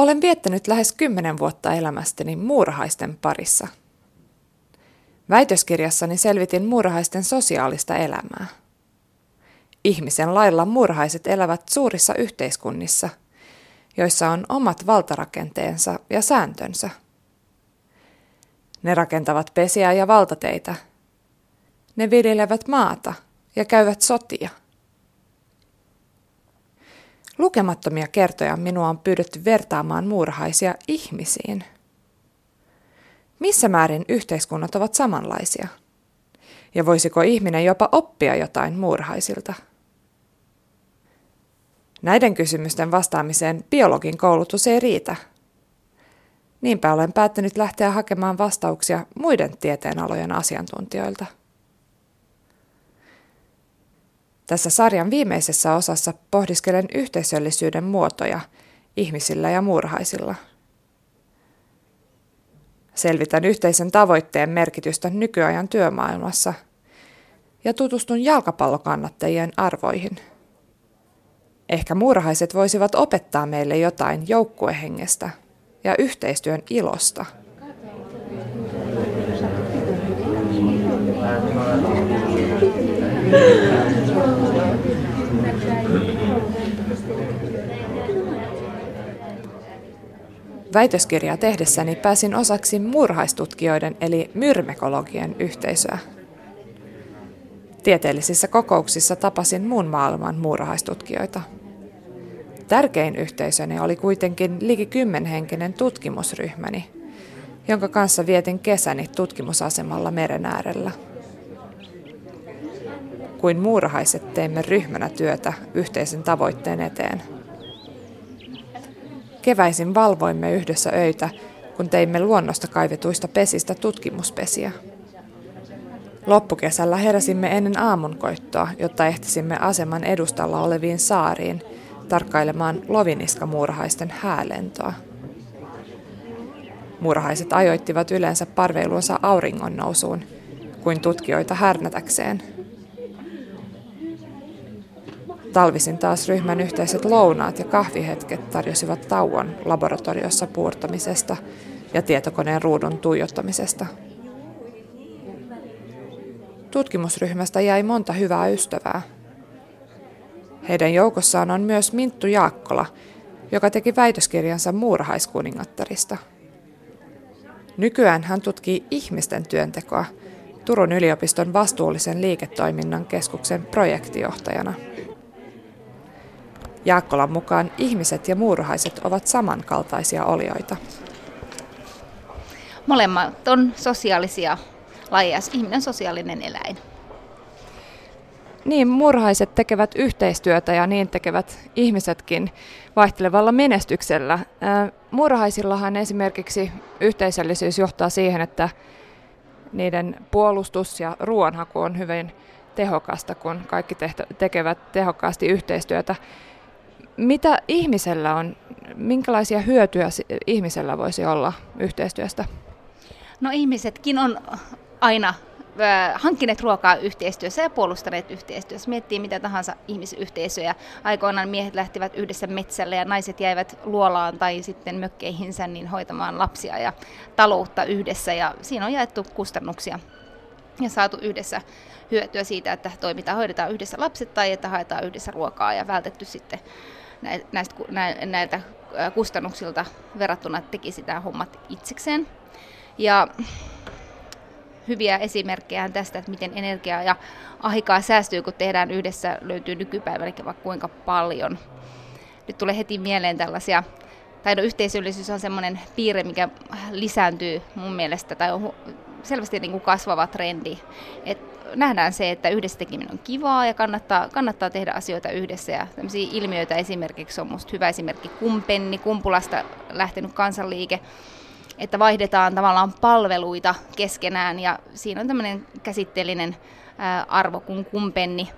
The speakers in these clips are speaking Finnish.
Olen viettänyt lähes kymmenen vuotta elämästäni muurahaisten parissa. Väitöskirjassani selvitin muurahaisten sosiaalista elämää. Ihmisen lailla muurahaiset elävät suurissa yhteiskunnissa, joissa on omat valtarakenteensa ja sääntönsä. Ne rakentavat pesiä ja valtateitä. Ne viljelevät maata ja käyvät sotia. Lukemattomia kertoja minua on pyydetty vertaamaan muurahaisia ihmisiin. Missä määrin yhteiskunnat ovat samanlaisia? Ja voisiko ihminen jopa oppia jotain muurahaisilta? Näiden kysymysten vastaamiseen biologin koulutus ei riitä. Niinpä olen päättänyt lähteä hakemaan vastauksia muiden tieteenalojen asiantuntijoilta. Tässä sarjan viimeisessä osassa pohdiskelen yhteisöllisyyden muotoja ihmisillä ja muurahaisilla. Selvitän yhteisen tavoitteen merkitystä nykyajan työmaailmassa ja tutustun jalkapallokannattajien arvoihin. Ehkä muurahaiset voisivat opettaa meille jotain joukkuehengestä ja yhteistyön ilosta. Väitöskirjaa tehdessäni pääsin osaksi murhaistutkijoiden eli myrmekologien yhteisöä. Tieteellisissä kokouksissa tapasin muun maailman muurahaistutkijoita. Tärkein yhteisöni oli kuitenkin liki kymmenhenkinen tutkimusryhmäni, jonka kanssa vietin kesäni tutkimusasemalla meren äärellä. Kuin muurahaiset teimme ryhmänä työtä yhteisen tavoitteen eteen. Keväisin valvoimme yhdessä öitä, kun teimme luonnosta kaivetuista pesistä tutkimuspesiä. Loppukesällä heräsimme ennen aamunkoittoa, jotta ehtisimme aseman edustalla oleviin saariin tarkkailemaan loviniskamuurahaisten häälentoa. Muurahaiset ajoittivat yleensä parveiluonsa auringon nousuun, kuin tutkijoita härnätäkseen. Talvisin taas ryhmän yhteiset lounaat ja kahvihetket tarjosivat tauon laboratoriossa puurtamisesta ja tietokoneen ruudun tuijottamisesta. Tutkimusryhmästä jäi monta hyvää ystävää. Heidän joukossaan on myös Minttu Jaakkola, joka teki väitöskirjansa muurahaiskuningattarista. Nykyään hän tutkii ihmisten työntekoa Turun yliopiston vastuullisen liiketoiminnan keskuksen projektijohtajana. Jaakkolan mukaan ihmiset ja muurahaiset ovat samankaltaisia olioita. Molemmat on sosiaalisia lajeja, ihminen sosiaalinen eläin. Niin, murhaiset tekevät yhteistyötä ja niin tekevät ihmisetkin vaihtelevalla menestyksellä. Murhaisillahan esimerkiksi yhteisöllisyys johtaa siihen, että niiden puolustus ja ruoanhaku on hyvin tehokasta, kun kaikki tekevät tehokkaasti yhteistyötä. Mitä ihmisellä on, minkälaisia hyötyjä ihmisellä voisi olla yhteistyöstä? No ihmisetkin on aina hankkineet ruokaa yhteistyössä ja puolustaneet yhteistyössä. Miettii mitä tahansa ihmisyhteisöjä. Aikoinaan miehet lähtivät yhdessä metsälle ja naiset jäivät luolaan tai sitten mökkeihinsä niin hoitamaan lapsia ja taloutta yhdessä. Ja siinä on jaettu kustannuksia ja saatu yhdessä hyötyä siitä, että toimitaan, hoidetaan yhdessä lapset tai että haetaan yhdessä ruokaa ja vältetty sitten näistä, näiltä kustannuksilta verrattuna, että tekisi nämä hommat itsekseen. Ja hyviä esimerkkejä tästä, että miten energiaa ja aikaa säästyy, kun tehdään yhdessä, löytyy nykypäivänäkin vaikka kuinka paljon. Nyt tulee heti mieleen tällaisia, tai no yhteisöllisyys on semmoinen piirre, mikä lisääntyy mun mielestä, tai on selvästi niin kuin kasvava trendi. Et nähdään se, että yhdessä tekeminen on kivaa ja kannattaa, kannattaa tehdä asioita yhdessä. Ja ilmiöitä esimerkiksi on minusta hyvä esimerkki Kumpenni, Kumpulasta lähtenyt kansanliike, että vaihdetaan tavallaan palveluita keskenään ja siinä on tämmöinen käsitteellinen arvo kuin kumpenni.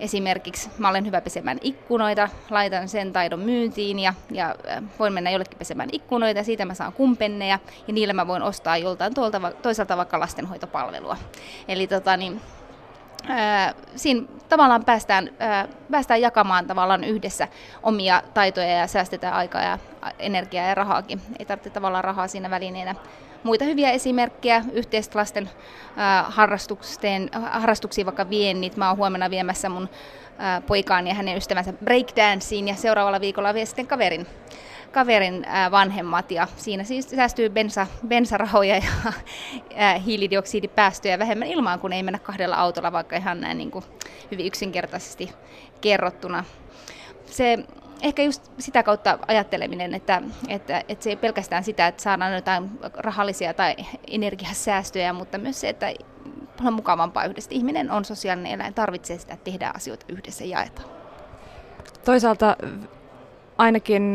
Esimerkiksi mä olen hyvä pesemään ikkunoita, laitan sen taidon myyntiin ja, ja voin mennä jollekin pesemään ikkunoita ja siitä mä saan kumpenneja ja niillä mä voin ostaa joltain tuolta, toisaalta vaikka lastenhoitopalvelua. Eli tota, niin, siinä tavallaan päästään, päästään jakamaan tavallaan yhdessä omia taitoja ja säästetään aikaa ja energiaa ja rahaakin. Ei tarvitse tavallaan rahaa siinä välineenä. Muita hyviä esimerkkejä yhteislasten harrastuksien, harrastuksiin vaikka viennit. Mä oon huomenna viemässä mun poikaani ja hänen ystävänsä breakdanceen ja seuraavalla viikolla vie sitten kaverin kaverin vanhemmat ja siinä siis säästyy bensa, bensarahoja ja hiilidioksidipäästöjä vähemmän ilmaan, kun ei mennä kahdella autolla, vaikka ihan näin niin kuin hyvin yksinkertaisesti kerrottuna. Se ehkä just sitä kautta ajatteleminen, että, että, että se ei pelkästään sitä, että saadaan jotain rahallisia tai energiasäästöjä, mutta myös se, että on mukavampaa yhdessä. Ihminen on sosiaalinen eläin, tarvitsee sitä, että tehdään asioita yhdessä ja jaetaan. Toisaalta ainakin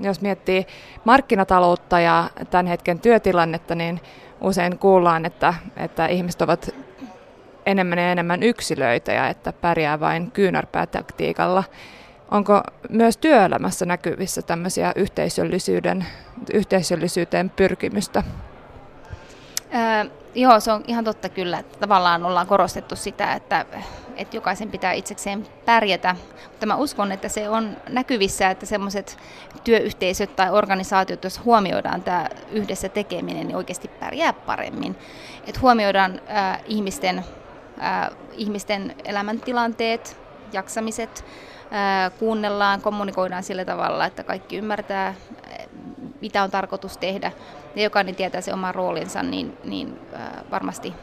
jos miettii markkinataloutta ja tämän hetken työtilannetta, niin usein kuullaan, että, että ihmiset ovat enemmän ja enemmän yksilöitä ja että pärjää vain kyynärpäätaktiikalla. Onko myös työelämässä näkyvissä tämmöisiä yhteisöllisyyden, yhteisöllisyyteen pyrkimystä? Ää, joo, se on ihan totta kyllä, tavallaan ollaan korostettu sitä, että, että jokaisen pitää itsekseen pärjätä. Mutta mä uskon, että se on näkyvissä, että semmoiset työyhteisöt tai organisaatiot, jos huomioidaan tämä yhdessä tekeminen, niin oikeasti pärjää paremmin. Että huomioidaan ää, ihmisten, ää, ihmisten elämäntilanteet, jaksamiset, ää, kuunnellaan, kommunikoidaan sillä tavalla, että kaikki ymmärtää, mitä on tarkoitus tehdä ja jokainen tietää se oman roolinsa, niin, niin äh, varmasti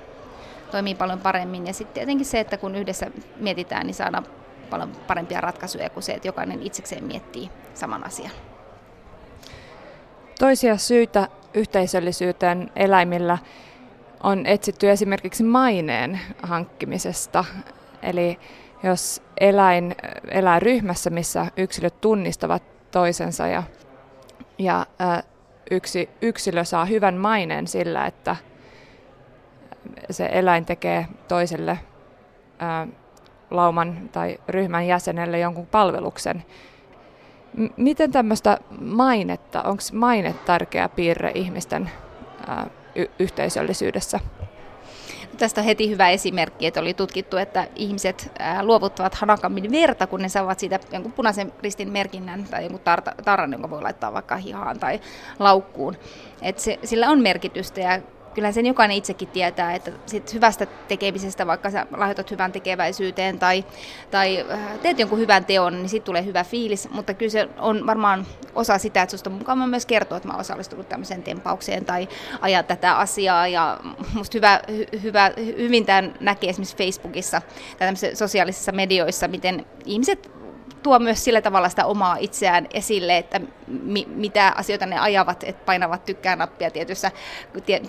toimii paljon paremmin. Ja sitten tietenkin se, että kun yhdessä mietitään, niin saadaan paljon parempia ratkaisuja kuin se, että jokainen itsekseen miettii saman asian. Toisia syitä yhteisöllisyyteen eläimillä on etsitty esimerkiksi maineen hankkimisesta. Eli jos eläin elää ryhmässä, missä yksilöt tunnistavat toisensa ja, ja ä, yksi yksilö saa hyvän maineen sillä, että se eläin tekee toiselle ää, lauman tai ryhmän jäsenelle jonkun palveluksen. M- miten tämmöistä mainetta, onko maine tärkeä piirre ihmisten ää, y- yhteisöllisyydessä? Tästä on heti hyvä esimerkki, että oli tutkittu, että ihmiset luovuttavat hanakammin verta, kun ne saavat siitä jonkun punaisen ristin merkinnän tai jonkun tar- tarran, jonka voi laittaa vaikka hihaan tai laukkuun. Et se, sillä on merkitystä ja kyllä sen jokainen itsekin tietää, että sit hyvästä tekemisestä, vaikka sä lahjoitat hyvän tekeväisyyteen tai, tai äh, teet jonkun hyvän teon, niin siitä tulee hyvä fiilis, mutta kyllä se on varmaan osa sitä, että susta mukava myös kertoa, että mä oon osallistunut tämmöiseen tempaukseen tai ajaa tätä asiaa. Ja musta hyvä, hyvä, hyvin tämän näkee esimerkiksi Facebookissa tai sosiaalisissa medioissa, miten ihmiset tuo myös sillä tavalla sitä omaa itseään esille, että mi, mitä asioita ne ajavat, että painavat tykkää nappia tietyissä,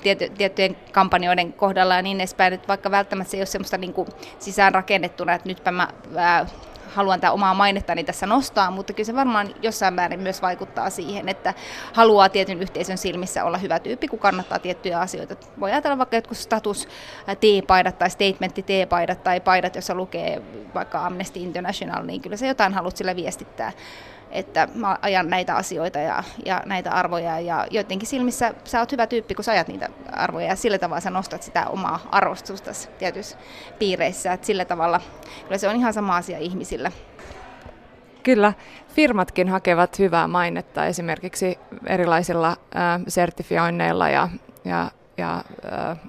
tiety, tiettyjen kampanjoiden kohdalla ja niin edespäin, että vaikka välttämättä se ei ole semmoista niin kuin sisään rakennettuna, että nytpä mä ää, haluan tämä omaa mainettani tässä nostaa, mutta kyllä se varmaan jossain määrin myös vaikuttaa siihen, että haluaa tietyn yhteisön silmissä olla hyvä tyyppi, kun kannattaa tiettyjä asioita. Voi ajatella vaikka jotkut status T-paidat tai statementti T-paidat tai paidat, jossa lukee vaikka Amnesty International, niin kyllä se jotain haluat sillä viestittää että mä ajan näitä asioita ja, ja näitä arvoja ja joidenkin silmissä sä oot hyvä tyyppi, kun sä ajat niitä arvoja ja sillä tavalla sä nostat sitä omaa arvostusta tietyissä piireissä, että sillä tavalla kyllä se on ihan sama asia ihmisillä. Kyllä, firmatkin hakevat hyvää mainetta esimerkiksi erilaisilla äh, sertifioinneilla ja, ja, ja äh,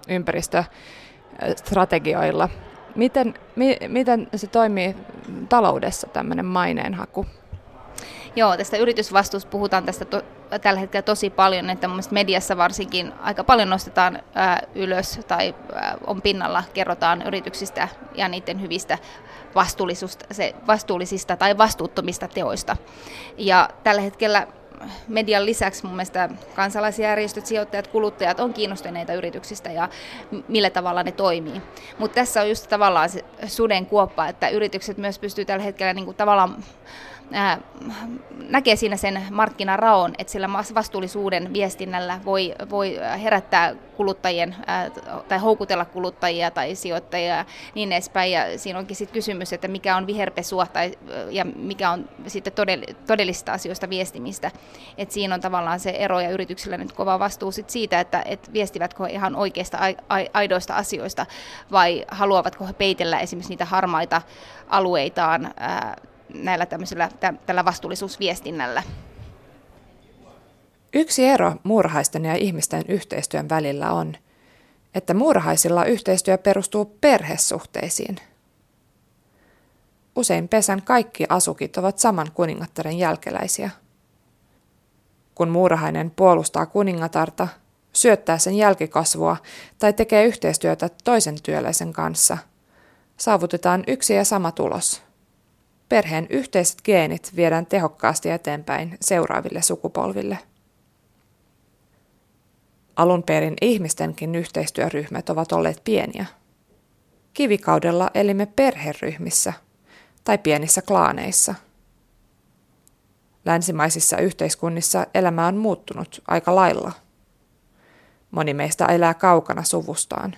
ympäristöstrategioilla. Miten, mi, miten se toimii taloudessa tämmöinen maineenhaku? Joo, tästä yritysvastuusta puhutaan tästä to, tällä hetkellä tosi paljon, että mun mediassa varsinkin aika paljon nostetaan ää, ylös tai ää, on pinnalla, kerrotaan yrityksistä ja niiden hyvistä se, vastuullisista tai vastuuttomista teoista. Ja tällä hetkellä median lisäksi mun mielestä kansalaisjärjestöt, sijoittajat, kuluttajat on kiinnostuneita yrityksistä ja millä tavalla ne toimii. Mutta tässä on just tavallaan se suden kuoppa, että yritykset myös pystyy tällä hetkellä niin kuin tavallaan näkee siinä sen markkinaraon, että sillä vastuullisuuden viestinnällä voi, voi herättää kuluttajien tai houkutella kuluttajia tai sijoittajia ja niin edespäin. Ja siinä onkin sitten kysymys, että mikä on viherpesua tai, ja mikä on sitten todellista asioista viestimistä. Et siinä on tavallaan se ero ja yrityksillä nyt kova vastuu sit siitä, että et viestivätkö he ihan oikeista aidoista asioista vai haluavatko he peitellä esimerkiksi niitä harmaita alueitaan ää, näillä tämmöisellä, tällä vastuullisuusviestinnällä. Yksi ero muurahaisten ja ihmisten yhteistyön välillä on, että muurahaisilla yhteistyö perustuu perhesuhteisiin. Usein pesän kaikki asukit ovat saman kuningattaren jälkeläisiä. Kun muurahainen puolustaa kuningatarta, syöttää sen jälkikasvua tai tekee yhteistyötä toisen työläisen kanssa, saavutetaan yksi ja sama tulos – Perheen yhteiset geenit viedään tehokkaasti eteenpäin seuraaville sukupolville. Alun perin ihmistenkin yhteistyöryhmät ovat olleet pieniä. Kivikaudella elimme perheryhmissä tai pienissä klaaneissa. Länsimaisissa yhteiskunnissa elämä on muuttunut aika lailla. Moni meistä elää kaukana suvustaan.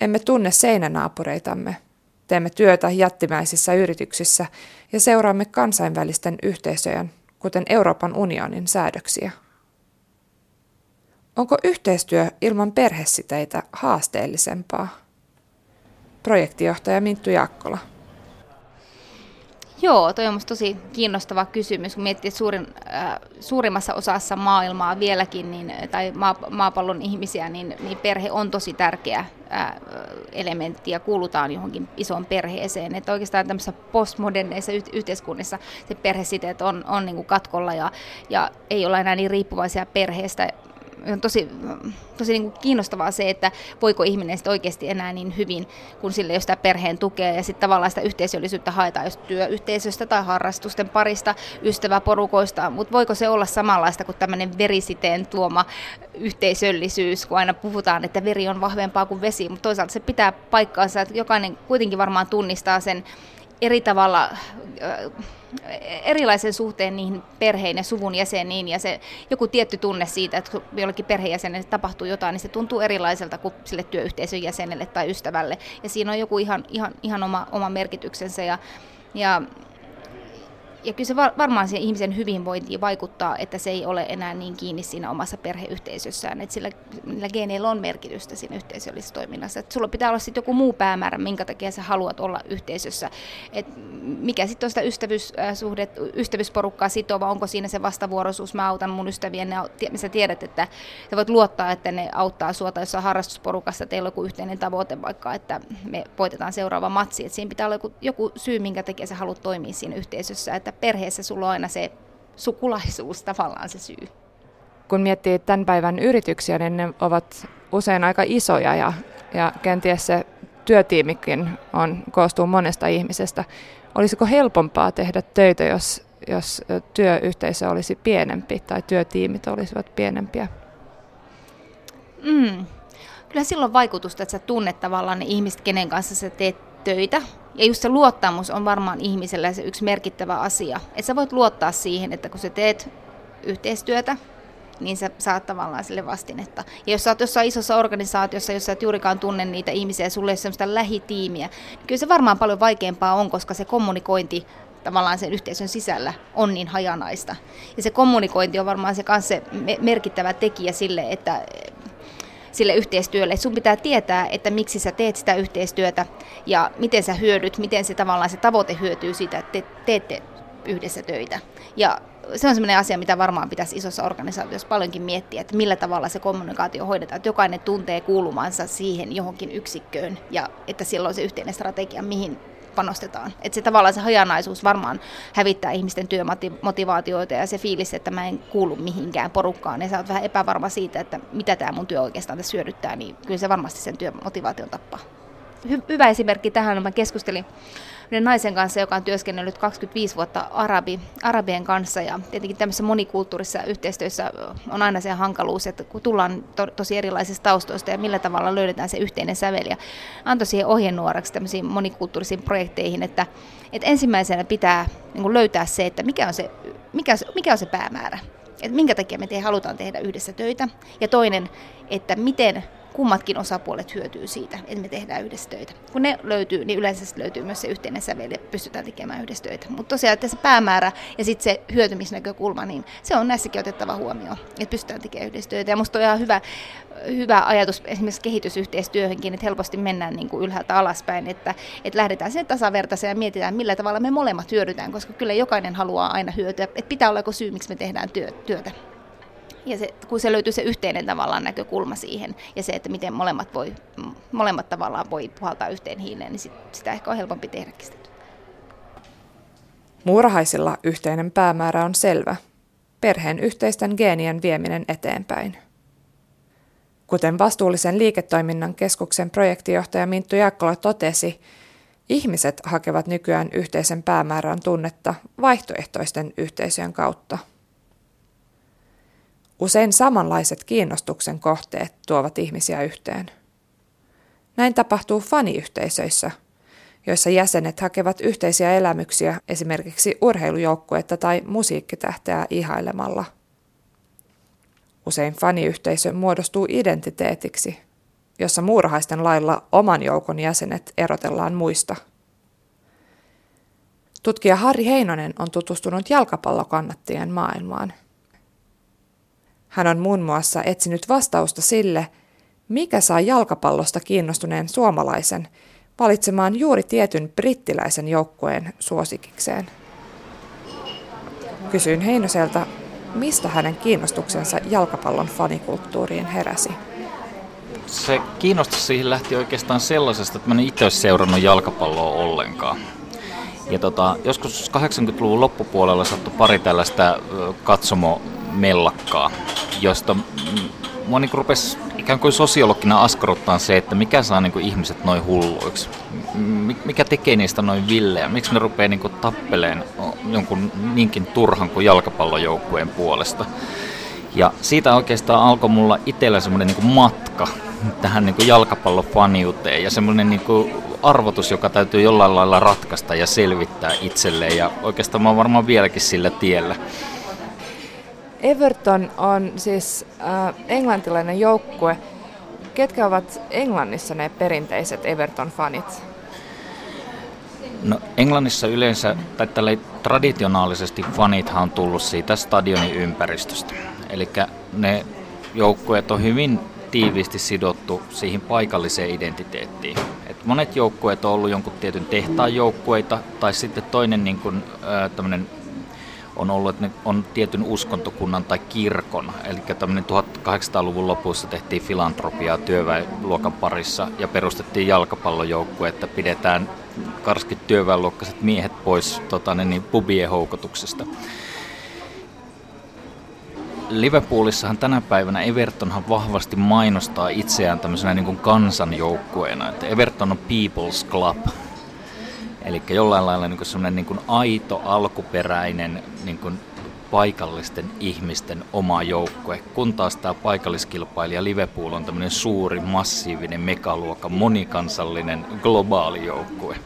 Emme tunne seinänaapureitamme – Teemme työtä jättimäisissä yrityksissä ja seuraamme kansainvälisten yhteisöjen, kuten Euroopan unionin säädöksiä. Onko yhteistyö ilman perhesiteitä haasteellisempaa? Projektijohtaja Minttu Jakkola. Joo, toi on tosi kiinnostava kysymys, kun miettii, että suurin, äh, suurimmassa osassa maailmaa vieläkin, niin, tai maa, maapallon ihmisiä, niin, niin perhe on tosi tärkeä äh, elementti ja kuulutaan johonkin isoon perheeseen. Että oikeastaan tämmöisissä postmoderneissa yh- yhteiskunnissa se perhesiteet on, on niin katkolla ja, ja ei olla enää niin riippuvaisia perheestä on tosi, tosi niin kuin kiinnostavaa se, että voiko ihminen sitten oikeasti enää niin hyvin, kun sille jos sitä perheen tukea ja sitten tavallaan sitä yhteisöllisyyttä haetaan jos työyhteisöstä tai harrastusten parista, ystäväporukoista, mutta voiko se olla samanlaista kuin tämmöinen verisiteen tuoma yhteisöllisyys, kun aina puhutaan, että veri on vahvempaa kuin vesi, mutta toisaalta se pitää paikkaansa, että jokainen kuitenkin varmaan tunnistaa sen eri tavalla erilaisen suhteen niihin perheen ja suvun jäseniin ja se joku tietty tunne siitä, että kun jollekin perheenjäsenelle tapahtuu jotain, niin se tuntuu erilaiselta kuin sille työyhteisön jäsenelle tai ystävälle. Ja siinä on joku ihan, ihan, ihan oma, oma merkityksensä ja, ja ja kyllä se varmaan siihen ihmisen hyvinvointiin vaikuttaa, että se ei ole enää niin kiinni siinä omassa perheyhteisössään, että sillä, niillä geeneillä on merkitystä siinä yhteisöllisessä toiminnassa. Että sulla pitää olla sitten joku muu päämäärä, minkä takia sä haluat olla yhteisössä. Et mikä sitten on sitä ystävyyssuhdet, ystävyysporukkaa sitova, onko siinä se vastavuoroisuus, mä autan mun ystävien, ne, sä tiedät, että sä voit luottaa, että ne auttaa sua tai jossain harrastusporukassa, teillä on joku yhteinen tavoite vaikka, että me voitetaan seuraava matsi. Et siinä pitää olla joku, joku syy, minkä takia sä haluat toimia siinä yhteisössä, että että perheessä sulla on aina se sukulaisuus tavallaan se syy. Kun miettii tämän päivän yrityksiä, niin ne ovat usein aika isoja ja, ja kenties se työtiimikin on, koostuu monesta ihmisestä. Olisiko helpompaa tehdä töitä, jos, jos työyhteisö olisi pienempi tai työtiimit olisivat pienempiä? Mm. Kyllä silloin vaikutusta, että sä tunnet tavallaan ne ihmiset, kenen kanssa sä teet töitä. Ja just se luottamus on varmaan ihmiselle se yksi merkittävä asia. Että sä voit luottaa siihen, että kun sä teet yhteistyötä, niin sä saat tavallaan sille vastinetta. Ja jos sä oot jossain isossa organisaatiossa, jossa et juurikaan tunne niitä ihmisiä ja sulle ei ole sellaista lähitiimiä, niin kyllä se varmaan paljon vaikeampaa on, koska se kommunikointi tavallaan sen yhteisön sisällä on niin hajanaista. Ja se kommunikointi on varmaan se se merkittävä tekijä sille, että sille yhteistyölle. sun pitää tietää, että miksi sä teet sitä yhteistyötä ja miten sä hyödyt, miten se tavallaan se tavoite hyötyy siitä, että te teette yhdessä töitä. Ja se on sellainen asia, mitä varmaan pitäisi isossa organisaatiossa paljonkin miettiä, että millä tavalla se kommunikaatio hoidetaan, että jokainen tuntee kuulumansa siihen johonkin yksikköön ja että siellä on se yhteinen strategia, mihin panostetaan. Että se tavallaan se hajanaisuus varmaan hävittää ihmisten työmotivaatioita ja se fiilis, että mä en kuulu mihinkään porukkaan ja sä oot vähän epävarma siitä, että mitä tämä mun työ oikeastaan tässä hyödyttää, niin kyllä se varmasti sen työmotivaation tappaa. Hy- hyvä esimerkki tähän, mä keskustelin yhden naisen kanssa, joka on työskennellyt 25 vuotta arabi, arabien kanssa. Ja tietenkin tämmöisessä monikulttuurisessa yhteistyössä on aina se hankaluus, että kun tullaan to, tosi erilaisista taustoista ja millä tavalla löydetään se yhteinen sävel. Ja antoi siihen ohjenuoraksi tämmöisiin monikulttuurisiin projekteihin, että, että ensimmäisenä pitää niin löytää se, että mikä on se, mikä, mikä on se päämäärä. Että minkä takia me te halutaan tehdä yhdessä töitä. Ja toinen, että miten kummatkin osapuolet hyötyy siitä, että me tehdään yhdessä töitä. Kun ne löytyy, niin yleensä löytyy myös se yhteinen sävel ja pystytään tekemään yhdessä töitä. Mutta tosiaan, että se päämäärä ja sitten se hyötymisnäkökulma, niin se on näissäkin otettava huomioon, että pystytään tekemään yhdessä töitä. Ja musta on ihan hyvä, hyvä ajatus esimerkiksi kehitysyhteistyöhönkin, että helposti mennään niin kuin ylhäältä alaspäin, että, että lähdetään sinne tasavertaiseen ja mietitään, millä tavalla me molemmat hyödytään, koska kyllä jokainen haluaa aina hyötyä, että pitää olla joku syy, miksi me tehdään työ, työtä. Ja se, kun se löytyy se yhteinen tavallaan näkökulma siihen ja se, että miten molemmat, voi, molemmat tavallaan voi puhaltaa yhteen hiileen, niin sit, sitä ehkä on helpompi tehdäkin sitä. Muurahaisilla yhteinen päämäärä on selvä. Perheen yhteisten geenien vieminen eteenpäin. Kuten vastuullisen liiketoiminnan keskuksen projektijohtaja Minttu Jaakkola totesi, ihmiset hakevat nykyään yhteisen päämäärän tunnetta vaihtoehtoisten yhteisöjen kautta. Usein samanlaiset kiinnostuksen kohteet tuovat ihmisiä yhteen. Näin tapahtuu faniyhteisöissä, joissa jäsenet hakevat yhteisiä elämyksiä esimerkiksi urheilujoukkuetta tai musiikkitähteä ihailemalla. Usein faniyhteisö muodostuu identiteetiksi, jossa muurahaisten lailla oman joukon jäsenet erotellaan muista. Tutkija Harri Heinonen on tutustunut jalkapallokannattajien maailmaan – hän on muun muassa etsinyt vastausta sille, mikä saa jalkapallosta kiinnostuneen suomalaisen valitsemaan juuri tietyn brittiläisen joukkueen suosikikseen. Kysyin Heinoselta, mistä hänen kiinnostuksensa jalkapallon fanikulttuuriin heräsi. Se kiinnostus siihen lähti oikeastaan sellaisesta, että mä en itse seurannut jalkapalloa ollenkaan. Ja tota, joskus 80-luvun loppupuolella sattui pari tällaista katsomo mellakkaa, josta niin rupesi ikään kuin sosiologina askarruttaa se, että mikä saa niin kuin ihmiset noin hulluiksi. Mikä tekee niistä noin villejä? Miksi ne rupeaa niin tappeleen jonkun niinkin turhan kuin jalkapallojoukkueen puolesta? Ja siitä oikeastaan alkoi mulla itsellä semmoinen niin matka tähän niin jalkapallofaniuteen ja semmoinen niin arvotus, joka täytyy jollain lailla ratkaista ja selvittää itselleen. Ja oikeastaan mä oon varmaan vieläkin sillä tiellä. Everton on siis äh, englantilainen joukkue. Ketkä ovat Englannissa ne perinteiset Everton-fanit? No, Englannissa yleensä, tai tälle traditionaalisesti fanithan on tullut siitä stadionin ympäristöstä. Eli ne joukkueet on hyvin tiiviisti sidottu siihen paikalliseen identiteettiin. Et monet joukkueet on ollut jonkun tietyn tehtaan joukkueita, tai sitten toinen niin kuin, äh, on ollut, että ne on tietyn uskontokunnan tai kirkon. Eli tämmöinen 1800-luvun lopussa tehtiin filantropiaa työväenluokan parissa ja perustettiin jalkapallojoukkue, että pidetään karskit työväenluokkaiset miehet pois tota, niin, pubien houkutuksesta. Liverpoolissahan tänä päivänä Evertonhan vahvasti mainostaa itseään tämmöisenä niin kansanjoukkueena. Että Everton on People's Club, Eli jollain lailla niin semmoinen niin aito, alkuperäinen niin kuin paikallisten ihmisten oma joukkue, kun taas tämä paikalliskilpailija Liverpool on tämmöinen suuri, massiivinen, megaluokka, monikansallinen, globaali joukkue.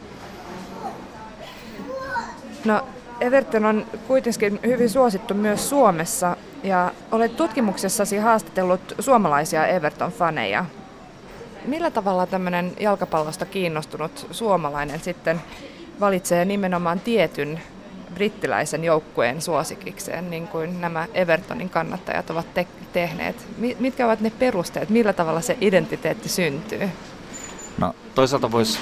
No, Everton on kuitenkin hyvin suosittu myös Suomessa ja olet tutkimuksessasi haastatellut suomalaisia Everton-faneja. Millä tavalla tämmöinen jalkapallosta kiinnostunut suomalainen sitten valitsee nimenomaan tietyn brittiläisen joukkueen suosikikseen, niin kuin nämä Evertonin kannattajat ovat te- tehneet. Mitkä ovat ne perusteet, millä tavalla se identiteetti syntyy? No, toisaalta voisi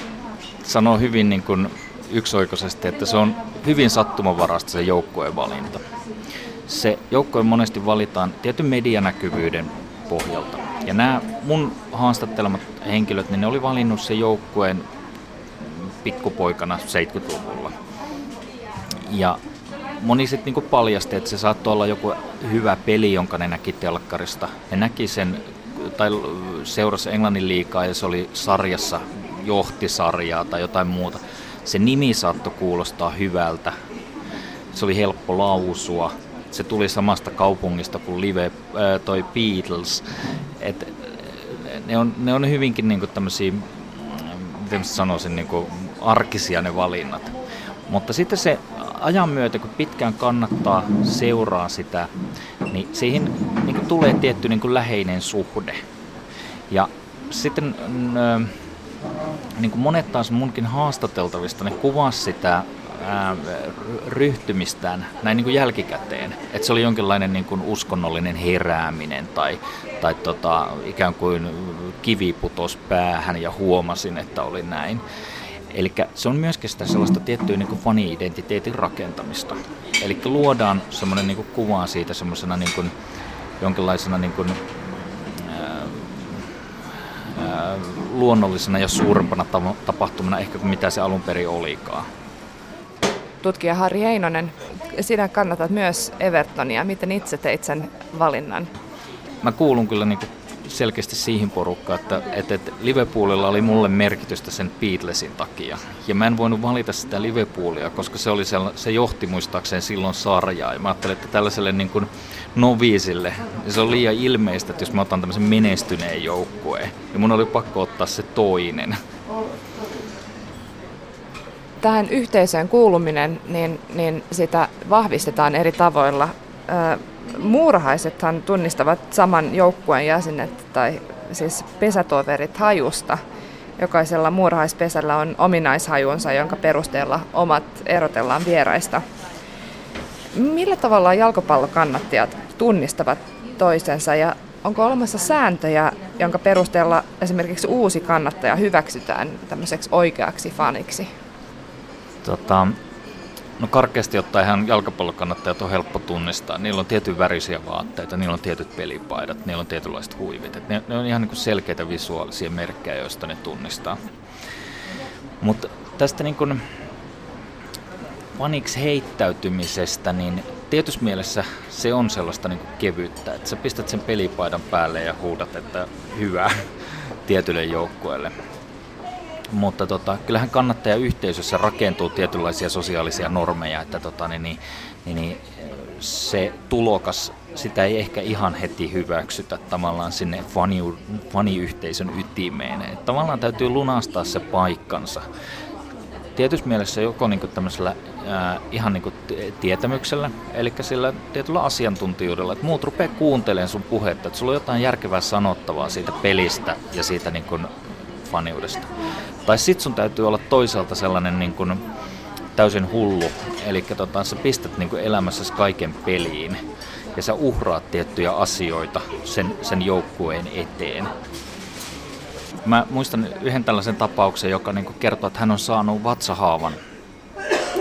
sanoa hyvin niin kuin yksioikoisesti, että se on hyvin sattumanvarasta se joukkueen valinta. Se joukkue monesti valitaan tietyn medianäkyvyyden pohjalta. Ja nämä mun haastattelemat henkilöt, niin ne oli valinnut se joukkueen pikkupoikana 70-luvulla. Ja moni sitten niinku paljasti, että se saattoi olla joku hyvä peli, jonka ne näki telkkarista. Ne näki sen, tai seurasi Englannin liikaa ja se oli sarjassa, johti sarjaa tai jotain muuta. Se nimi saattoi kuulostaa hyvältä. Se oli helppo lausua. Se tuli samasta kaupungista kuin Live, äh, toi Beatles. Et, ne, on, ne on hyvinkin niinku tämmöisiä, miten sanoisin, niinku arkisia ne valinnat. Mutta sitten se ajan myötä, kun pitkään kannattaa seuraa sitä, niin siihen niin kuin tulee tietty niin kuin läheinen suhde. Ja sitten niin kuin monet taas munkin haastateltavista, ne kuvas sitä ää, ryhtymistään näin niin kuin jälkikäteen. Että se oli jonkinlainen niin kuin uskonnollinen herääminen tai, tai tota, ikään kuin kivi putos päähän ja huomasin, että oli näin. Eli se on myöskin sitä sellaista tiettyä niin fani-identiteetin rakentamista. Eli luodaan semmoinen niin kuva siitä semmoisena niin jonkinlaisena niin kuin, ää, ää, luonnollisena ja suurempana tapahtumana ehkä kuin mitä se alun perin olikaan. Tutkija Harri Heinonen, sinä kannatat myös Evertonia. Miten itse teit sen valinnan? Mä kuulun kyllä niin selkeästi siihen porukkaan, että, että, että Liverpoolilla oli mulle merkitystä sen Beatlesin takia. Ja mä en voinut valita sitä Liverpoolia, koska se, oli se, se johti muistaakseen silloin sarjaa. Ja mä ajattelin, että tällaiselle niin kuin noviisille, se on liian ilmeistä, että jos mä otan tämmöisen menestyneen joukkueen, niin mun oli pakko ottaa se toinen. Tähän yhteisöön kuuluminen, niin, niin sitä vahvistetaan eri tavoilla muurahaisethan tunnistavat saman joukkueen jäsenet tai siis pesätoverit hajusta. Jokaisella muurahaispesällä on ominaishajunsa, jonka perusteella omat erotellaan vieraista. Millä tavalla jalkapallokannattajat tunnistavat toisensa ja onko olemassa sääntöjä, jonka perusteella esimerkiksi uusi kannattaja hyväksytään tämmöiseksi oikeaksi faniksi? Tota, No karkeasti ottaen ihan jalkapallokannattajat on helppo tunnistaa. Niillä on tietyn värisiä vaatteita, niillä on tietyt pelipaidat, niillä on tietynlaiset huivit. ne, ne on ihan niin selkeitä visuaalisia merkkejä, joista ne tunnistaa. Mutta tästä niin kuin faniksi heittäytymisestä, niin tietyssä mielessä se on sellaista niin kuin kevyttä, että sä pistät sen pelipaidan päälle ja huudat, että hyvä tietylle joukkueelle mutta tota, kyllähän kannattajayhteisössä rakentuu tietynlaisia sosiaalisia normeja, että tota, niin, niin, niin, niin, se tulokas, sitä ei ehkä ihan heti hyväksytä tavallaan sinne fani, faniyhteisön ytimeen. Että tavallaan täytyy lunastaa se paikkansa. Tietyssä mielessä joko niin tämmöisellä ää, ihan niin tietämyksellä, eli sillä tietyllä asiantuntijuudella, että muut rupeaa kuuntelemaan sun puhetta, että sulla on jotain järkevää sanottavaa siitä pelistä ja siitä niin kuin faniudesta. Tai sit sun täytyy olla toisaalta sellainen niin kuin täysin hullu, eli tota, sä pistät niin kuin kaiken peliin ja sä uhraat tiettyjä asioita sen, sen joukkueen eteen. Mä muistan yhden tällaisen tapauksen, joka niin kertoo, että hän on saanut vatsahaavan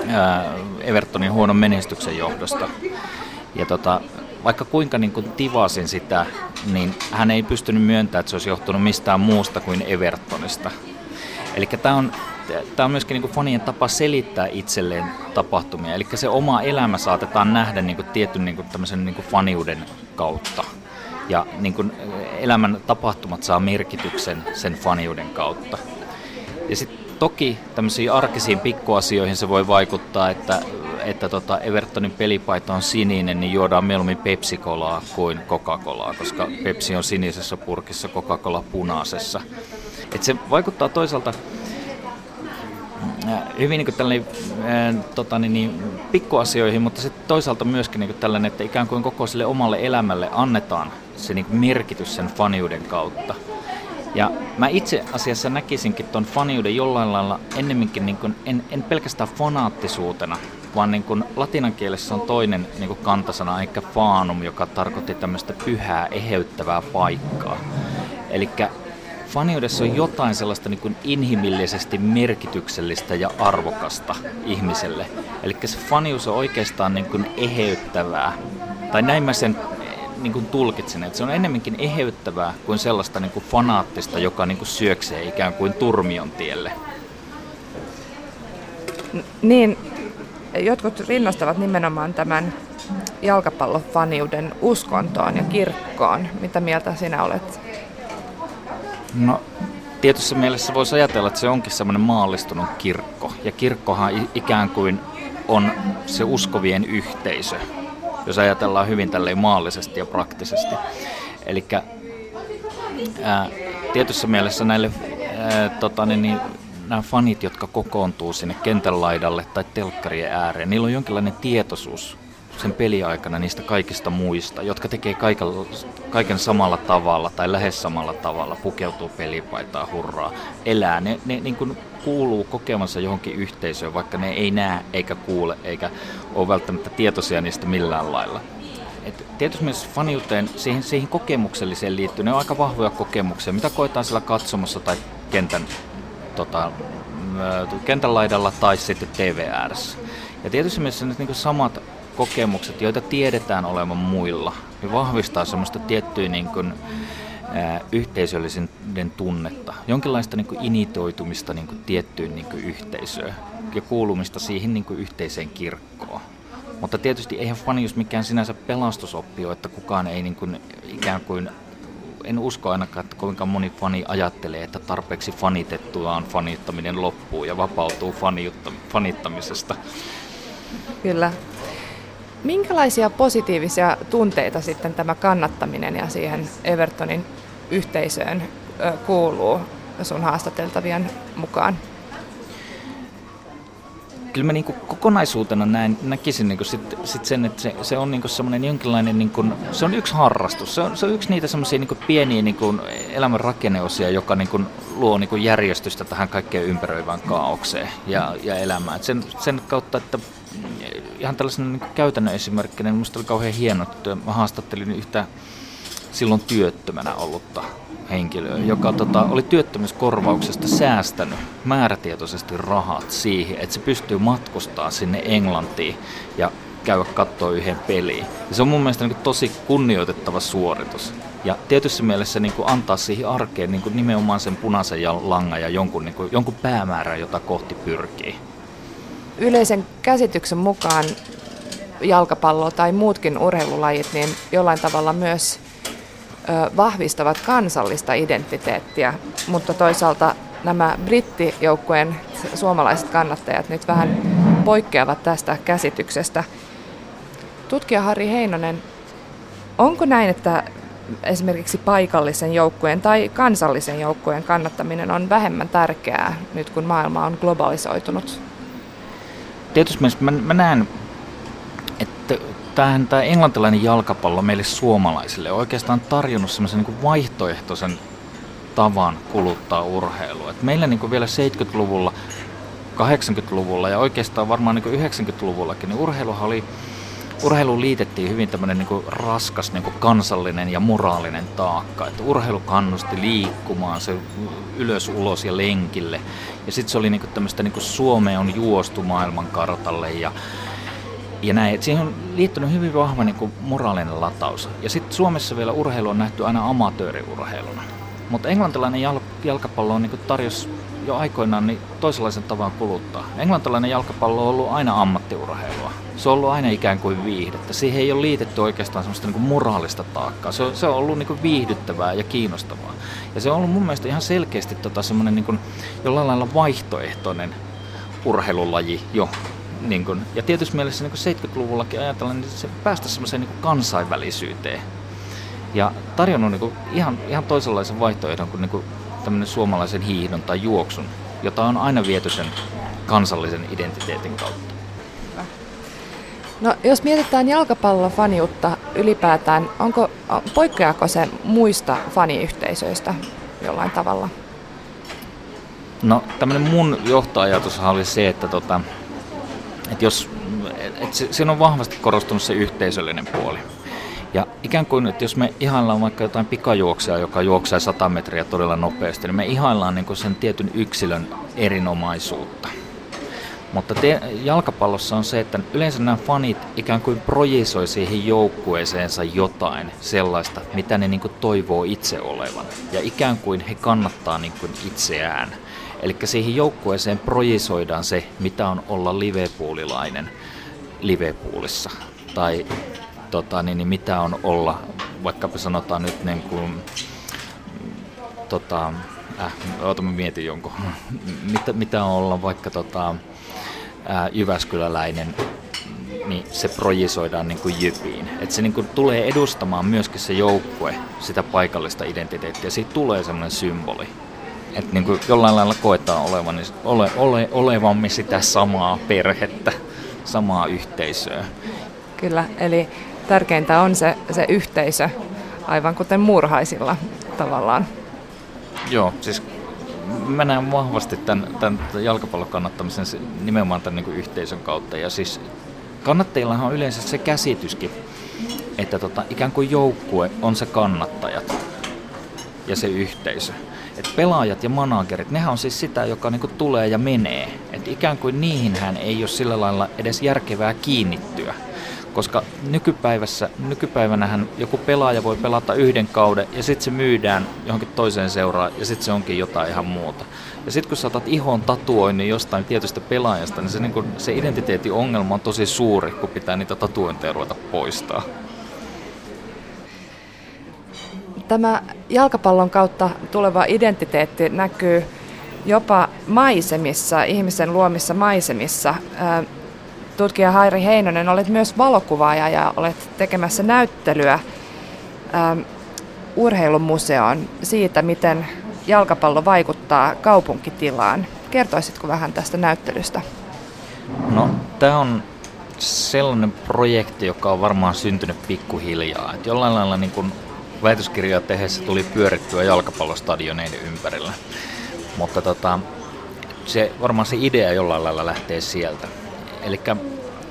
ää, Evertonin huonon menestyksen johdosta. Ja tota, vaikka kuinka niin kuin tivasin sitä, niin hän ei pystynyt myöntämään, että se olisi johtunut mistään muusta kuin Evertonista. Eli tämä on, tämä on myöskin niin kuin fanien tapa selittää itselleen tapahtumia. Eli se oma elämä saatetaan nähdä niin kuin tietyn niin kuin tämmöisen niin kuin faniuden kautta. Ja niin kuin elämän tapahtumat saa merkityksen sen faniuden kautta. Ja sitten toki tämmöisiin arkisiin pikkuasioihin se voi vaikuttaa, että, että tota Evertonin pelipaita on sininen, niin juodaan mieluummin Pepsi-kolaa kuin Coca-Colaa, koska Pepsi on sinisessä purkissa, Coca-Cola punaisessa. Et se vaikuttaa toisaalta äh, hyvin niin tällainen, äh, tota, niin, niin, pikkuasioihin, mutta sitten toisaalta myöskin niin tällainen, että ikään kuin koko sille omalle elämälle annetaan se niin merkitys sen faniuden kautta. Ja mä itse asiassa näkisinkin tuon faniuden jollain lailla ennemminkin niin kuin, en, en pelkästään fanaattisuutena, vaan niin kuin latinan kielessä on toinen niin kuin kantasana, eikä faanum, joka tarkoitti tämmöistä pyhää, eheyttävää paikkaa. Eli faniudessa on jotain sellaista niin kuin inhimillisesti merkityksellistä ja arvokasta ihmiselle. Eli se fanius on oikeastaan niin kuin eheyttävää, tai näin mä sen niin kuin tulkitsen, että se on enemmänkin eheyttävää kuin sellaista niin kuin fanaattista, joka niin kuin syöksee ikään kuin turmion tielle. Niin, jotkut rinnastavat nimenomaan tämän jalkapallofaniuden uskontoon ja kirkkoon. Mitä mieltä sinä olet? No, tietyssä mielessä voisi ajatella, että se onkin semmoinen maallistunut kirkko. Ja kirkkohan ikään kuin on se uskovien yhteisö, jos ajatellaan hyvin tälleen maallisesti ja praktisesti. Eli tietyssä mielessä näille ää, tota, niin, niin, nämä fanit, jotka kokoontuu sinne kentän laidalle tai telkkarien ääreen, niillä on jonkinlainen tietoisuus sen peliaikana niistä kaikista muista, jotka tekee kaiken, kaiken samalla tavalla tai lähes samalla tavalla, pukeutuu pelipaitaa, hurraa, elää. Ne, ne niin kuin kuuluu kokemansa johonkin yhteisöön, vaikka ne ei näe eikä kuule eikä ole välttämättä tietoisia niistä millään lailla. Et tietysti myös faniuteen, siihen, siihen kokemukselliseen liittyy, ne on aika vahvoja kokemuksia, mitä koetaan siellä katsomassa tai kentän, tota, kentän laidalla tai sitten TV ääressä. Ja tietysti myös niin samat kokemukset, joita tiedetään olevan muilla, niin vahvistaa semmoista tiettyä niin kuin, ää, yhteisöllisyyden tunnetta, jonkinlaista niin kuin initoitumista niin kuin tiettyyn niin kuin yhteisöön ja kuulumista siihen niin kuin yhteiseen kirkkoon. Mutta tietysti eihän fanius mikään sinänsä pelastusoppi ole, että kukaan ei niin kuin ikään kuin en usko ainakaan, että kuinka moni fani ajattelee, että tarpeeksi fanitettuaan fanittaminen loppuu ja vapautuu fanittamisesta. Kyllä. Minkälaisia positiivisia tunteita sitten tämä kannattaminen ja siihen Evertonin yhteisöön kuuluu sun haastateltavien mukaan? Kyllä mä niin kokonaisuutena näin, näkisin niin sit, sit sen, että se, se on niin semmoinen jonkinlainen, niin kuin, se on yksi harrastus. Se on, se on yksi niitä semmoisia niin pieniä niin kuin elämän rakenneosia, joka niin kuin luo niin kuin järjestystä tähän kaikkeen ympäröivään kaaukseen ja, ja elämään. Et sen, sen kautta, että ihan tällaisena niin käytännön esimerkkinä, niin minusta oli kauhean hieno, että mä haastattelin yhtä silloin työttömänä ollutta henkilöä, joka tota, oli työttömyyskorvauksesta säästänyt määrätietoisesti rahat siihen, että se pystyy matkustaa sinne Englantiin ja käydä katsoa yhden peliin. Ja se on mun mielestä niin tosi kunnioitettava suoritus. Ja tietyssä mielessä niin kuin antaa siihen arkeen niin kuin nimenomaan sen punaisen langan ja jonkun, niin kuin, jonkun päämäärän, jota kohti pyrkii yleisen käsityksen mukaan jalkapallo tai muutkin urheilulajit niin jollain tavalla myös vahvistavat kansallista identiteettiä, mutta toisaalta nämä brittijoukkueen suomalaiset kannattajat nyt vähän poikkeavat tästä käsityksestä. Tutkija Harri Heinonen, onko näin, että esimerkiksi paikallisen joukkueen tai kansallisen joukkueen kannattaminen on vähemmän tärkeää nyt kun maailma on globalisoitunut? Tietysti mä, mä näen, että tämähän tämä englantilainen jalkapallo meille suomalaisille on oikeastaan tarjonnut semmoisen niin vaihtoehtoisen tavan kuluttaa urheilua. Et meillä niin vielä 70-luvulla, 80-luvulla ja oikeastaan varmaan niin 90-luvullakin, niin urheiluhan oli urheiluun liitettiin hyvin tämmöinen niin raskas niin kuin kansallinen ja moraalinen taakka. Että urheilu kannusti liikkumaan se ylös, ulos ja lenkille. Ja sitten se oli niin kuin tämmöistä niin kuin Suomeen on juostu maailmankartalle ja ja näin, että siihen on liittynyt hyvin vahva niin moraalinen lataus. Ja sitten Suomessa vielä urheilu on nähty aina amatööriurheiluna. Mutta englantilainen jalkapallo on niin tarjosi jo aikoinaan niin toisenlaisen tavan kuluttaa. Englantilainen jalkapallo on ollut aina ammattiurheilua. Se on ollut aina ikään kuin viihdettä. Siihen ei ole liitetty oikeastaan semmoista niin kuin moraalista taakkaa. Se on, se on ollut niin kuin viihdyttävää ja kiinnostavaa. Ja se on ollut mun mielestä ihan selkeästi tota semmoinen niin kuin jollain lailla vaihtoehtoinen urheilulaji jo. Niin kuin, ja tietysti mielessä niin 70-luvullakin ajatellaan, niin se päästä semmoiseen niin kansainvälisyyteen. Ja tarjonnut niin kuin ihan, ihan toisenlaisen vaihtoehdon kuin, niin kuin tämmöinen suomalaisen hiihdon tai juoksun, jota on aina viety sen kansallisen identiteetin kautta. No, jos mietitään jalkapallofaniutta ylipäätään, onko, poikkeako se muista faniyhteisöistä jollain tavalla? No, tämmöinen mun johtoajatus oli se, että, tota, että jos, että se, siinä on vahvasti korostunut se yhteisöllinen puoli. Ja ikään kuin, että jos me ihaillaan vaikka jotain pikajuoksia, joka juoksee 100 metriä todella nopeasti, niin me ihaillaan niin sen tietyn yksilön erinomaisuutta. Mutta te, jalkapallossa on se, että yleensä nämä fanit ikään kuin projisoi siihen joukkueeseensa jotain sellaista, mitä ne niin kuin toivoo itse olevan. Ja ikään kuin he kannattaa niin kuin itseään. Eli siihen joukkueeseen projisoidaan se, mitä on olla Liverpoolilainen Liverpoolissa. Tai tota, niin, niin mitä on olla, vaikkapa sanotaan nyt niin kuin, tota, äh, oota mä mietin jonkun, mitä, mitä on olla vaikka tota, äh, Jyväskyläläinen, niin se projisoidaan niin kuin jypiin. Että se niin kuin tulee edustamaan myöskin se joukkue sitä paikallista identiteettiä. Siitä tulee semmoinen symboli. että niin kuin jollain lailla koetaan olevan, ole, ole, olevamme sitä samaa perhettä, samaa yhteisöä. Kyllä, eli tärkeintä on se, se yhteisö, aivan kuten murhaisilla tavallaan. Joo, siis mä näen vahvasti tämän, tämän jalkapallon kannattamisen nimenomaan tämän niin yhteisön kautta. Ja siis kannattajillahan on yleensä se käsityskin, että tota, ikään kuin joukkue on se kannattajat ja se yhteisö. Et pelaajat ja managerit, nehän on siis sitä, joka niinku tulee ja menee. Et ikään kuin niihinhän ei ole sillä lailla edes järkevää kiinnittyä. Koska nykypäivässä, nykypäivänähän joku pelaaja voi pelata yhden kauden ja sitten se myydään johonkin toiseen seuraan ja sitten se onkin jotain ihan muuta. Ja sitten kun sä otat ihon tatuoinnin jostain tietystä pelaajasta, niin se, niin kun, se identiteetin ongelma on tosi suuri, kun pitää niitä tatuointeja ruveta poistaa. Tämä jalkapallon kautta tuleva identiteetti näkyy jopa maisemissa, ihmisen luomissa maisemissa. Tutkija Hairi Heinonen, olet myös valokuvaaja ja olet tekemässä näyttelyä urheilumuseoon siitä, miten jalkapallo vaikuttaa kaupunkitilaan. Kertoisitko vähän tästä näyttelystä? No, tämä on sellainen projekti, joka on varmaan syntynyt pikkuhiljaa. Et jollain lailla niin kun väitöskirjaa tehdessä tuli pyörittyä jalkapallostadioneiden ympärillä. Mutta tota, se, varmaan se idea jollain lailla lähtee sieltä. Eli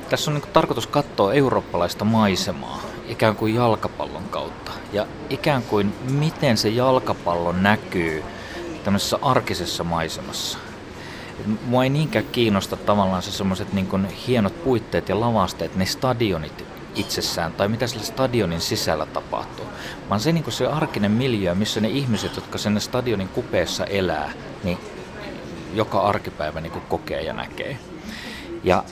tässä on niin tarkoitus katsoa eurooppalaista maisemaa ikään kuin jalkapallon kautta. Ja ikään kuin miten se jalkapallo näkyy tämmöisessä arkisessa maisemassa. Mua ei niinkään kiinnosta tavallaan se semmoiset niin hienot puitteet ja lavasteet, ne stadionit itsessään tai mitä sillä stadionin sisällä tapahtuu, vaan se, niin se arkinen miljö, missä ne ihmiset, jotka sen stadionin kupeessa elää, niin joka arkipäivä niin kokee ja näkee. Ja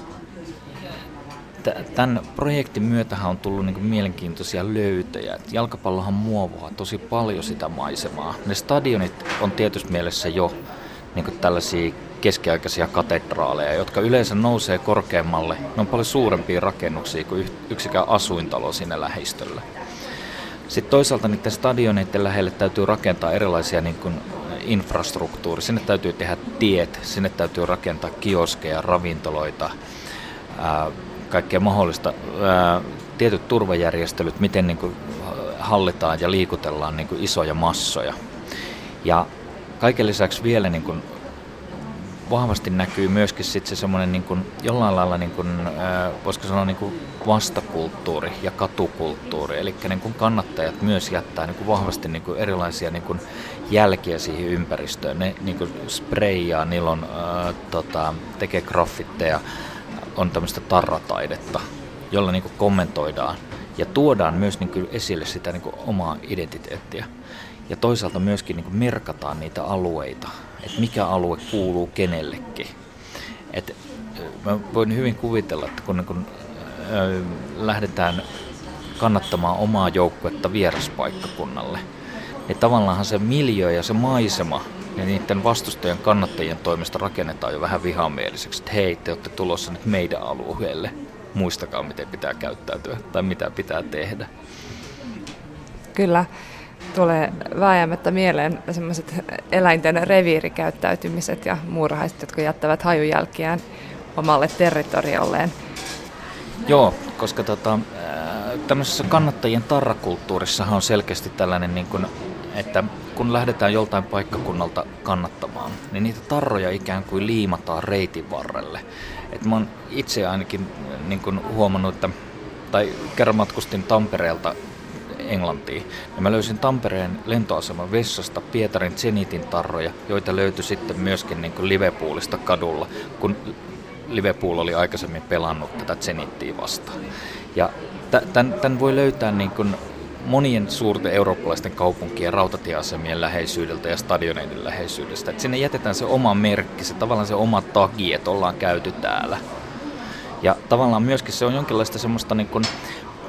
tämän projektin myötähän on tullut niin mielenkiintoisia löytöjä. jalkapallohan muovaa tosi paljon sitä maisemaa. Ne stadionit on tietysti mielessä jo niin tällaisia keskiaikaisia katedraaleja, jotka yleensä nousee korkeammalle. Ne on paljon suurempia rakennuksia kuin yksikään asuintalo siinä lähistöllä. Sitten toisaalta niiden stadioneiden lähelle täytyy rakentaa erilaisia niin kuin infrastruktuuria. Sinne täytyy tehdä tiet, sinne täytyy rakentaa kioskeja, ravintoloita, kaikkea mahdollista. Ää, tietyt turvajärjestelyt, miten niin kuin hallitaan ja liikutellaan niin kuin isoja massoja. Ja kaiken lisäksi vielä niin kuin vahvasti näkyy myöskin sit se semmoinen niin kuin, jollain lailla, niin kuin, äh, voisiko sanoa niin kuin vastakulttuuri ja katukulttuuri. Eli niin kuin kannattajat myös jättää niin kuin vahvasti niin kuin erilaisia niin kuin jälkiä siihen ympäristöön. Ne niin kuin sprayjaa, niillä on, äh, tota, tekee graffitteja, on tämmöistä tarrataidetta, jolla niin kommentoidaan ja tuodaan myös niin esille sitä niin omaa identiteettiä. Ja toisaalta myöskin niin merkataan niitä alueita, että mikä alue kuuluu kenellekin. Et, mä voin hyvin kuvitella, että kun, kun äh, lähdetään kannattamaan omaa joukkuetta vieraspaikkakunnalle, niin tavallaanhan se miljö ja se maisema ja niiden vastustajan kannattajien toimesta rakennetaan jo vähän vihamieliseksi, että hei, te olette tulossa nyt meidän alueelle, muistakaa miten pitää käyttäytyä tai mitä pitää tehdä. Kyllä tulee vääjäämättä mieleen sellaiset eläinten reviirikäyttäytymiset ja muurahaiset, jotka jättävät hajujälkiään omalle territoriolleen. Joo, koska tota, tämmöisessä kannattajien tarrakulttuurissahan on selkeästi tällainen, niin kuin, että kun lähdetään joltain paikkakunnalta kannattamaan, niin niitä tarroja ikään kuin liimataan reitin varrelle. Et mä oon itse ainakin niin kuin huomannut, että tai kerran matkustin Tampereelta Englantiin. Ja mä löysin Tampereen lentoaseman vessasta Pietarin Zenitin tarroja, joita löytyi sitten myöskin niin kuin Liverpoolista kadulla, kun Liverpool oli aikaisemmin pelannut tätä Zenittiä vastaan. Ja tämän, tämän voi löytää niin kuin monien suurten eurooppalaisten kaupunkien rautatieasemien läheisyydeltä ja stadioneiden läheisyydestä. Et sinne jätetään se oma merkki, se tavallaan se oma tagi, että ollaan käyty täällä. Ja tavallaan myöskin se on jonkinlaista semmoista niin kuin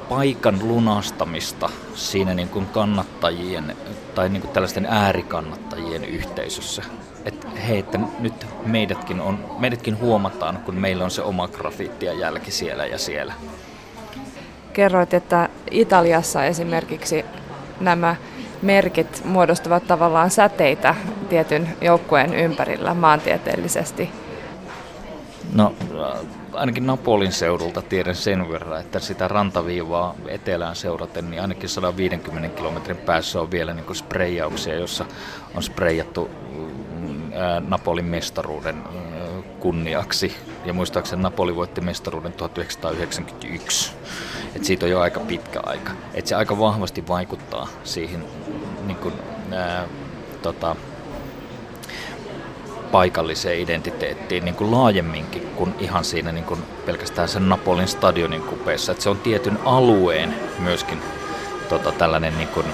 paikan lunastamista siinä niin kuin kannattajien tai niin kuin tällaisten äärikannattajien yhteisössä. Että hei, että nyt meidätkin, on, meidätkin huomataan, kun meillä on se oma grafiitti ja jälki siellä ja siellä. Kerroit, että Italiassa esimerkiksi nämä merkit muodostavat tavallaan säteitä tietyn joukkueen ympärillä maantieteellisesti? No ainakin Napolin seudulta tiedän sen verran, että sitä rantaviivaa etelään seuraten, niin ainakin 150 kilometrin päässä on vielä niin spreijauksia, jossa on spreijattu Napolin mestaruuden kunniaksi. Ja muistaakseni Napoli voitti mestaruuden 1991. Et siitä on jo aika pitkä aika. Et se aika vahvasti vaikuttaa siihen niin kuin, ää, tota, paikalliseen identiteettiin niin kuin laajemminkin kuin ihan siinä niin kuin pelkästään sen Napolin stadionin kupeessa. Että se on tietyn alueen myöskin tota, tällainen, niin kuin,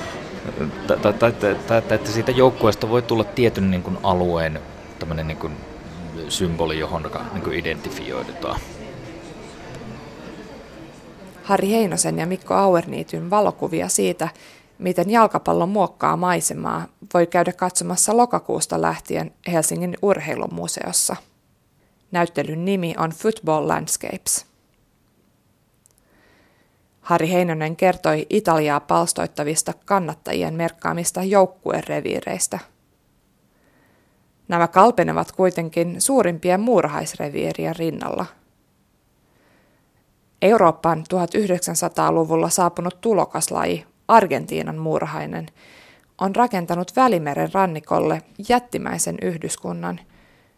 että siitä joukkueesta voi tulla tietyn niin alueen tämmöinen niin symboli, johon niin identifioidutaan. Harri Heinosen ja Mikko Auerniityn valokuvia siitä, miten jalkapallo muokkaa maisemaa, voi käydä katsomassa lokakuusta lähtien Helsingin urheilumuseossa. Näyttelyn nimi on Football Landscapes. Harri Heinonen kertoi Italiaa palstoittavista kannattajien merkkaamista joukkuereviireistä. Nämä kalpenevat kuitenkin suurimpien muurahaisreviirien rinnalla. Eurooppaan 1900-luvulla saapunut tulokaslaji Argentiinan muurahainen, on rakentanut Välimeren rannikolle jättimäisen yhdyskunnan,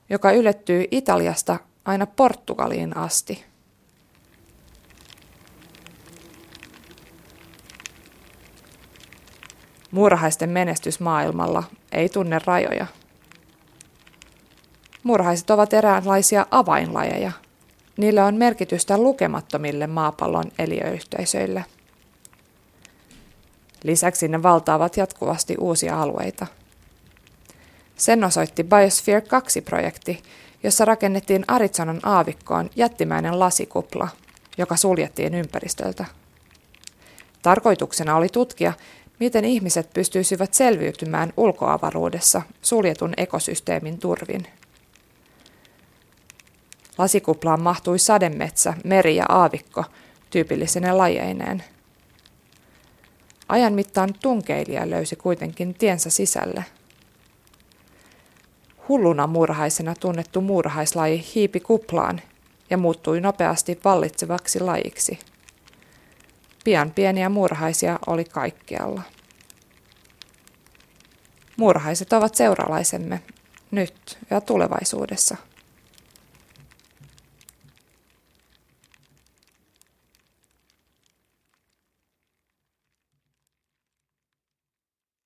joka ylettyy Italiasta aina Portugaliin asti. Muurahaisten menestys maailmalla ei tunne rajoja. Muurahaiset ovat eräänlaisia avainlajeja. Niillä on merkitystä lukemattomille maapallon eliöyhteisöille – Lisäksi ne valtaavat jatkuvasti uusia alueita. Sen osoitti Biosphere 2-projekti, jossa rakennettiin Arizonan aavikkoon jättimäinen lasikupla, joka suljettiin ympäristöltä. Tarkoituksena oli tutkia, miten ihmiset pystyisivät selviytymään ulkoavaruudessa suljetun ekosysteemin turvin. Lasikuplaan mahtui sademetsä, meri ja aavikko tyypillisine lajeineen – Ajan mittaan tunkeilija löysi kuitenkin tiensä sisälle. Hulluna murhaisena tunnettu murhaislaji hiipi kuplaan ja muuttui nopeasti vallitsevaksi lajiksi. Pian pieniä murhaisia oli kaikkialla. Murhaiset ovat seuralaisemme nyt ja tulevaisuudessa.